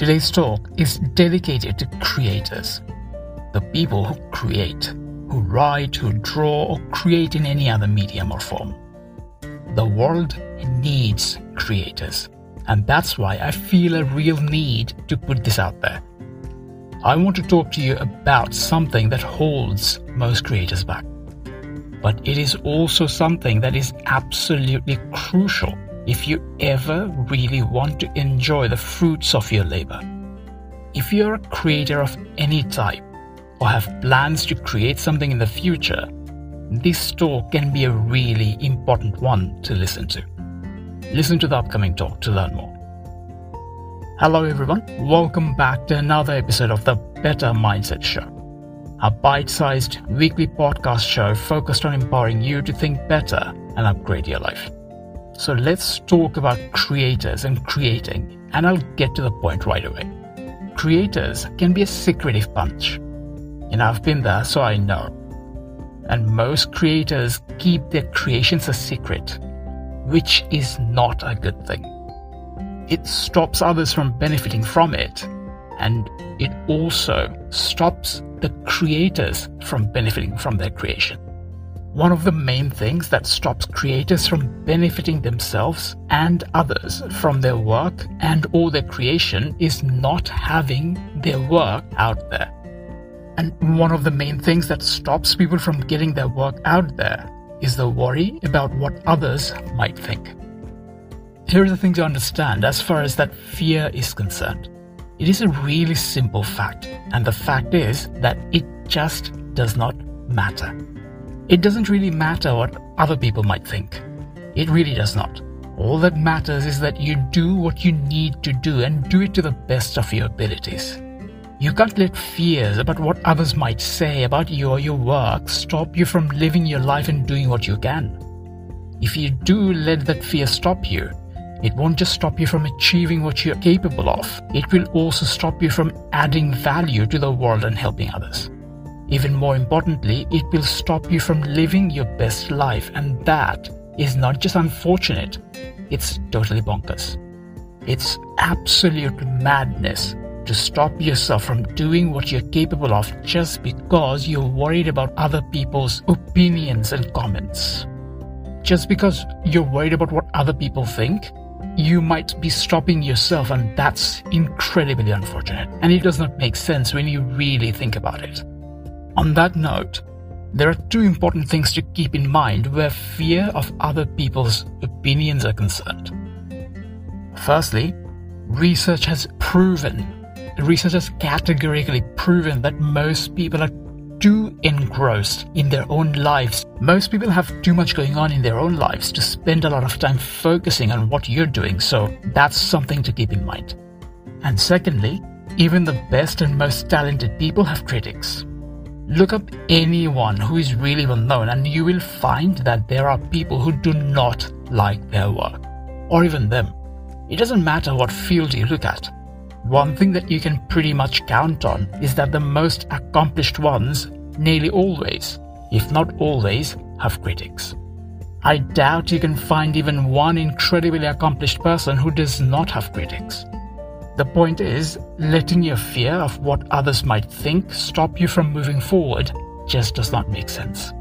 Today's talk is dedicated to creators, the people who create, who write, who draw, or create in any other medium or form. The world needs creators, and that's why I feel a real need to put this out there. I want to talk to you about something that holds most creators back. But it is also something that is absolutely crucial if you ever really want to enjoy the fruits of your labor. If you're a creator of any type or have plans to create something in the future, this talk can be a really important one to listen to. Listen to the upcoming talk to learn more. Hello, everyone. Welcome back to another episode of the Better Mindset Show, a bite sized weekly podcast show focused on empowering you to think better and upgrade your life. So let's talk about creators and creating, and I'll get to the point right away. Creators can be a secretive bunch. And I've been there, so I know and most creators keep their creations a secret, which is not a good thing. It stops others from benefiting from it, and it also stops the creators from benefiting from their creation. One of the main things that stops creators from benefiting themselves and others from their work and or their creation is not having their work out there. And one of the main things that stops people from getting their work out there is the worry about what others might think. Here's the thing to understand as far as that fear is concerned. It is a really simple fact, and the fact is that it just does not matter. It doesn't really matter what other people might think. It really does not. All that matters is that you do what you need to do and do it to the best of your abilities. You can't let fears about what others might say about you or your work stop you from living your life and doing what you can. If you do let that fear stop you, it won't just stop you from achieving what you're capable of, it will also stop you from adding value to the world and helping others. Even more importantly, it will stop you from living your best life, and that is not just unfortunate, it's totally bonkers. It's absolute madness to stop yourself from doing what you're capable of just because you're worried about other people's opinions and comments. Just because you're worried about what other people think, you might be stopping yourself, and that's incredibly unfortunate. And it does not make sense when you really think about it. On that note, there are two important things to keep in mind where fear of other people's opinions are concerned. Firstly, research has proven research has categorically proven that most people are too engrossed in their own lives. Most people have too much going on in their own lives to spend a lot of time focusing on what you're doing, so that's something to keep in mind. And secondly, even the best and most talented people have critics. Look up anyone who is really well known, and you will find that there are people who do not like their work, or even them. It doesn't matter what field you look at. One thing that you can pretty much count on is that the most accomplished ones nearly always, if not always, have critics. I doubt you can find even one incredibly accomplished person who does not have critics. The point is, letting your fear of what others might think stop you from moving forward just does not make sense.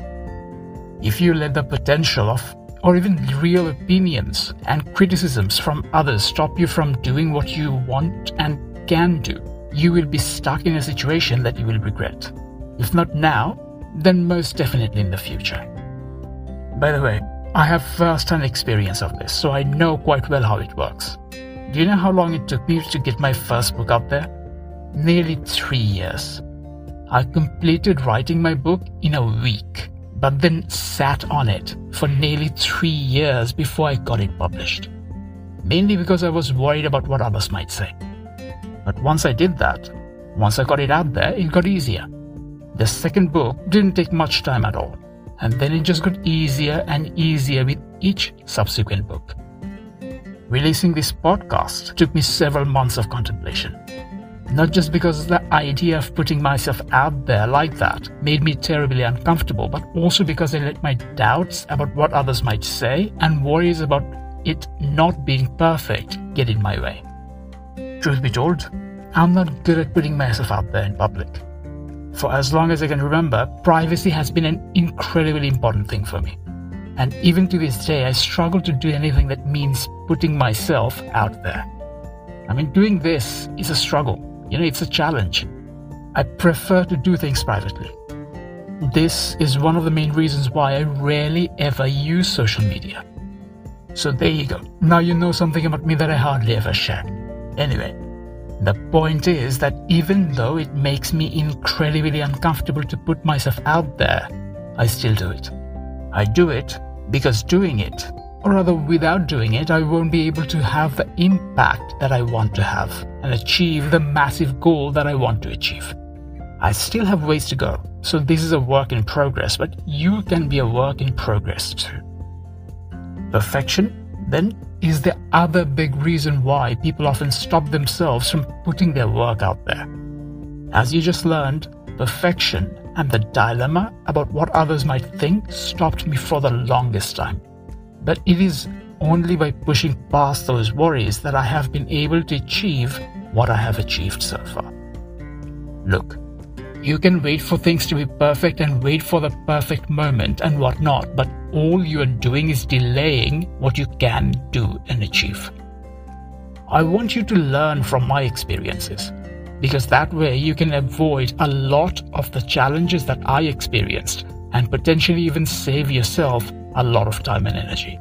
If you let the potential of or even real opinions and criticisms from others stop you from doing what you want and can do, you will be stuck in a situation that you will regret. If not now, then most definitely in the future. By the way, I have first hand experience of this, so I know quite well how it works. Do you know how long it took me to get my first book out there? Nearly three years. I completed writing my book in a week but then sat on it for nearly three years before I got it published. Mainly because I was worried about what others might say. But once I did that, once I got it out there, it got easier. The second book didn't take much time at all, and then it just got easier and easier with each subsequent book. Releasing this podcast took me several months of contemplation. Not just because the idea of putting myself out there like that made me terribly uncomfortable, but also because I let my doubts about what others might say and worries about it not being perfect get in my way. Truth be told, I'm not good at putting myself out there in public. For as long as I can remember, privacy has been an incredibly important thing for me. And even to this day, I struggle to do anything that means putting myself out there. I mean, doing this is a struggle. You know, it's a challenge. I prefer to do things privately. This is one of the main reasons why I rarely ever use social media. So there you go. Now you know something about me that I hardly ever share. Anyway, the point is that even though it makes me incredibly uncomfortable to put myself out there, I still do it. I do it because doing it, or rather without doing it, I won't be able to have the impact that I want to have and achieve the massive goal that I want to achieve. I still have ways to go, so this is a work in progress, but you can be a work in progress too. Perfection, then, is the other big reason why people often stop themselves from putting their work out there. As you just learned, perfection and the dilemma about what others might think stopped me for the longest time. But it is only by pushing past those worries that I have been able to achieve what I have achieved so far. Look, you can wait for things to be perfect and wait for the perfect moment and whatnot, but all you are doing is delaying what you can do and achieve. I want you to learn from my experiences because that way you can avoid a lot of the challenges that I experienced and potentially even save yourself a lot of time and energy.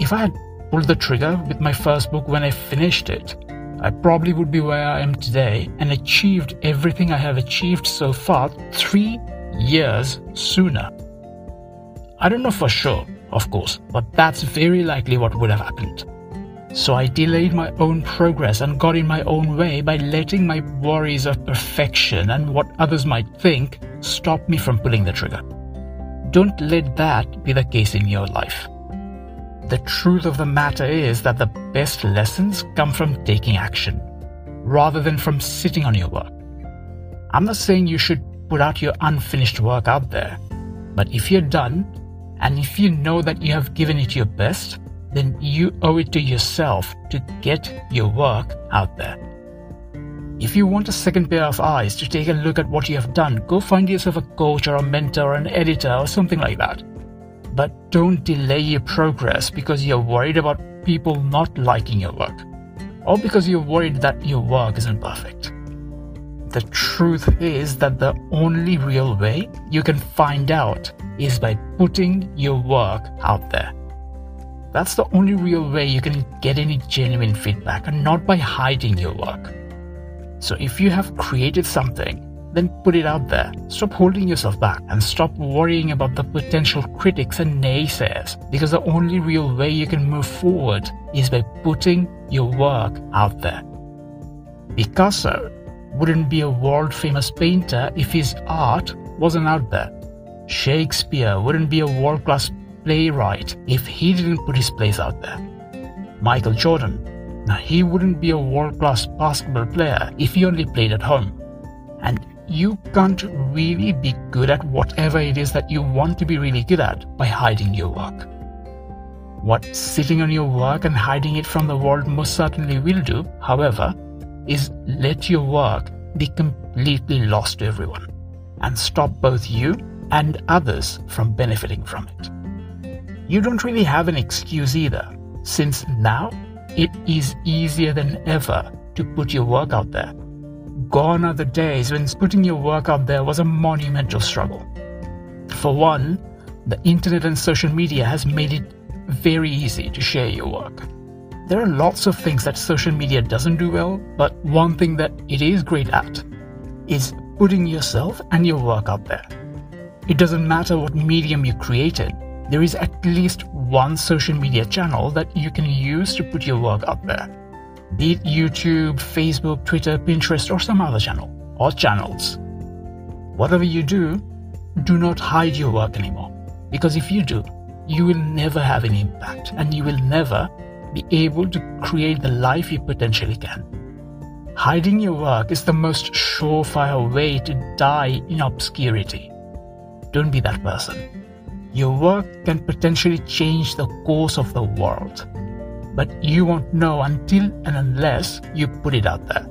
If I had pulled the trigger with my first book when I finished it, I probably would be where I am today and achieved everything I have achieved so far three years sooner. I don't know for sure, of course, but that's very likely what would have happened. So I delayed my own progress and got in my own way by letting my worries of perfection and what others might think stop me from pulling the trigger. Don't let that be the case in your life. The truth of the matter is that the best lessons come from taking action, rather than from sitting on your work. I'm not saying you should put out your unfinished work out there, but if you're done, and if you know that you have given it your best, then you owe it to yourself to get your work out there. If you want a second pair of eyes to take a look at what you have done, go find yourself a coach or a mentor or an editor or something like that. But don't delay your progress because you're worried about people not liking your work, or because you're worried that your work isn't perfect. The truth is that the only real way you can find out is by putting your work out there. That's the only real way you can get any genuine feedback and not by hiding your work. So if you have created something then put it out there. Stop holding yourself back and stop worrying about the potential critics and naysayers because the only real way you can move forward is by putting your work out there. Picasso wouldn't be a world famous painter if his art wasn't out there. Shakespeare wouldn't be a world class playwright if he didn't put his plays out there. Michael Jordan, now he wouldn't be a world class basketball player if he only played at home. And you can't really be good at whatever it is that you want to be really good at by hiding your work. What sitting on your work and hiding it from the world most certainly will do, however, is let your work be completely lost to everyone and stop both you and others from benefiting from it. You don't really have an excuse either, since now it is easier than ever to put your work out there Gone are the days when putting your work out there was a monumental struggle. For one, the internet and social media has made it very easy to share your work. There are lots of things that social media doesn't do well, but one thing that it is great at is putting yourself and your work out there. It doesn't matter what medium you created, there is at least one social media channel that you can use to put your work out there be it YouTube, Facebook, Twitter, Pinterest, or some other channel or channels. Whatever you do, do not hide your work anymore. Because if you do, you will never have an impact and you will never be able to create the life you potentially can. Hiding your work is the most surefire way to die in obscurity. Don't be that person. Your work can potentially change the course of the world but you won't know until and unless you put it out there.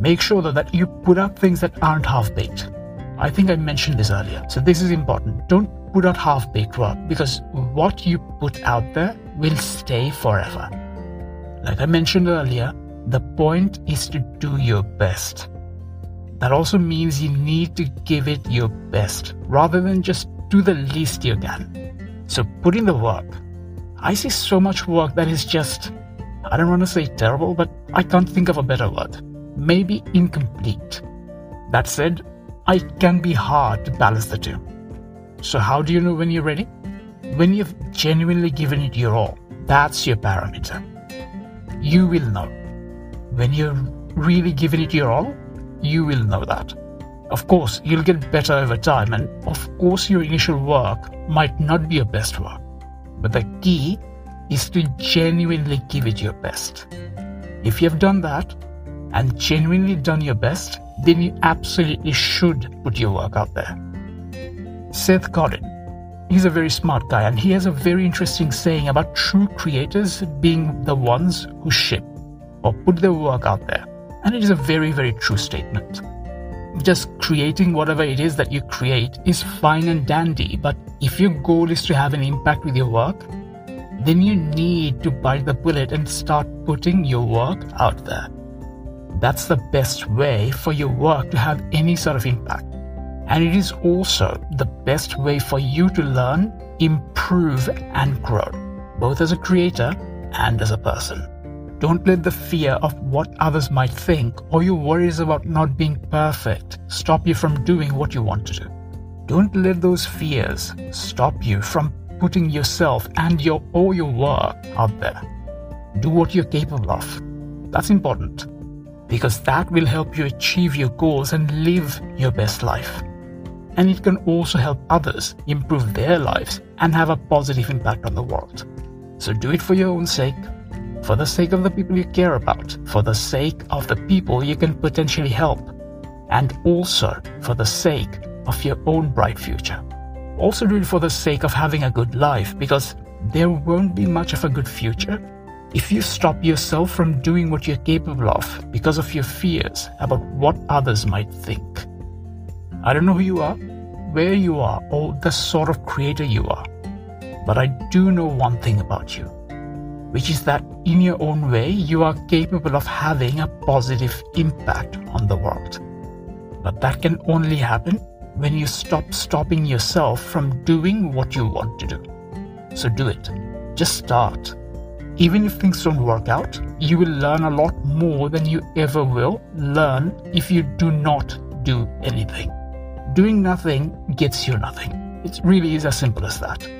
Make sure that, that you put out things that aren't half baked. I think I mentioned this earlier, so this is important. Don't put out half baked work because what you put out there will stay forever. Like I mentioned earlier, the point is to do your best. That also means you need to give it your best rather than just do the least you can. So put in the work. I see so much work that is just, I don't want to say terrible, but I can't think of a better word. Maybe incomplete. That said, it can be hard to balance the two. So, how do you know when you're ready? When you've genuinely given it your all, that's your parameter. You will know. When you're really giving it your all, you will know that. Of course, you'll get better over time, and of course, your initial work might not be your best work. But the key is to genuinely give it your best. If you have done that and genuinely done your best, then you absolutely should put your work out there. Seth Godin, he's a very smart guy, and he has a very interesting saying about true creators being the ones who ship or put their work out there. And it is a very, very true statement. Just creating whatever it is that you create is fine and dandy, but if your goal is to have an impact with your work, then you need to bite the bullet and start putting your work out there. That's the best way for your work to have any sort of impact. And it is also the best way for you to learn, improve, and grow, both as a creator and as a person. Don't let the fear of what others might think or your worries about not being perfect stop you from doing what you want to do. Don't let those fears stop you from putting yourself and your all your work out there. Do what you're capable of. That's important because that will help you achieve your goals and live your best life. And it can also help others improve their lives and have a positive impact on the world. So do it for your own sake, for the sake of the people you care about, for the sake of the people you can potentially help, and also for the sake of your own bright future. Also do it for the sake of having a good life because there won't be much of a good future if you stop yourself from doing what you're capable of because of your fears about what others might think. I don't know who you are, where you are, or the sort of creator you are, but I do know one thing about you, which is that in your own way, you are capable of having a positive impact on the world. But that can only happen when you stop stopping yourself from doing what you want to do. So do it. Just start even if things don't work out, you will learn a lot more than you ever will learn if you do not do anything. Doing nothing gets you nothing. It really is as simple as that.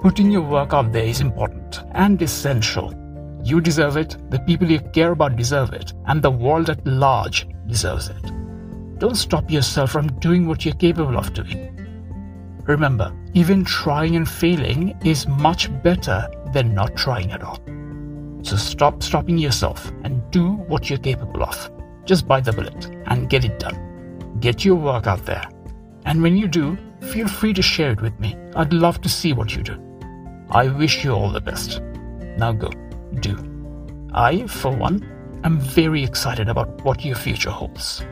Putting your work out there is important and essential. You deserve it, the people you care about deserve it, and the world at large deserves it. Don't stop yourself from doing what you're capable of doing. Remember, even trying and failing is much better than not trying at all. So stop stopping yourself and do what you're capable of. Just bite the bullet and get it done. Get your work out there. And when you do, feel free to share it with me. I'd love to see what you do. I wish you all the best. Now go, do. I, for one, am very excited about what your future holds.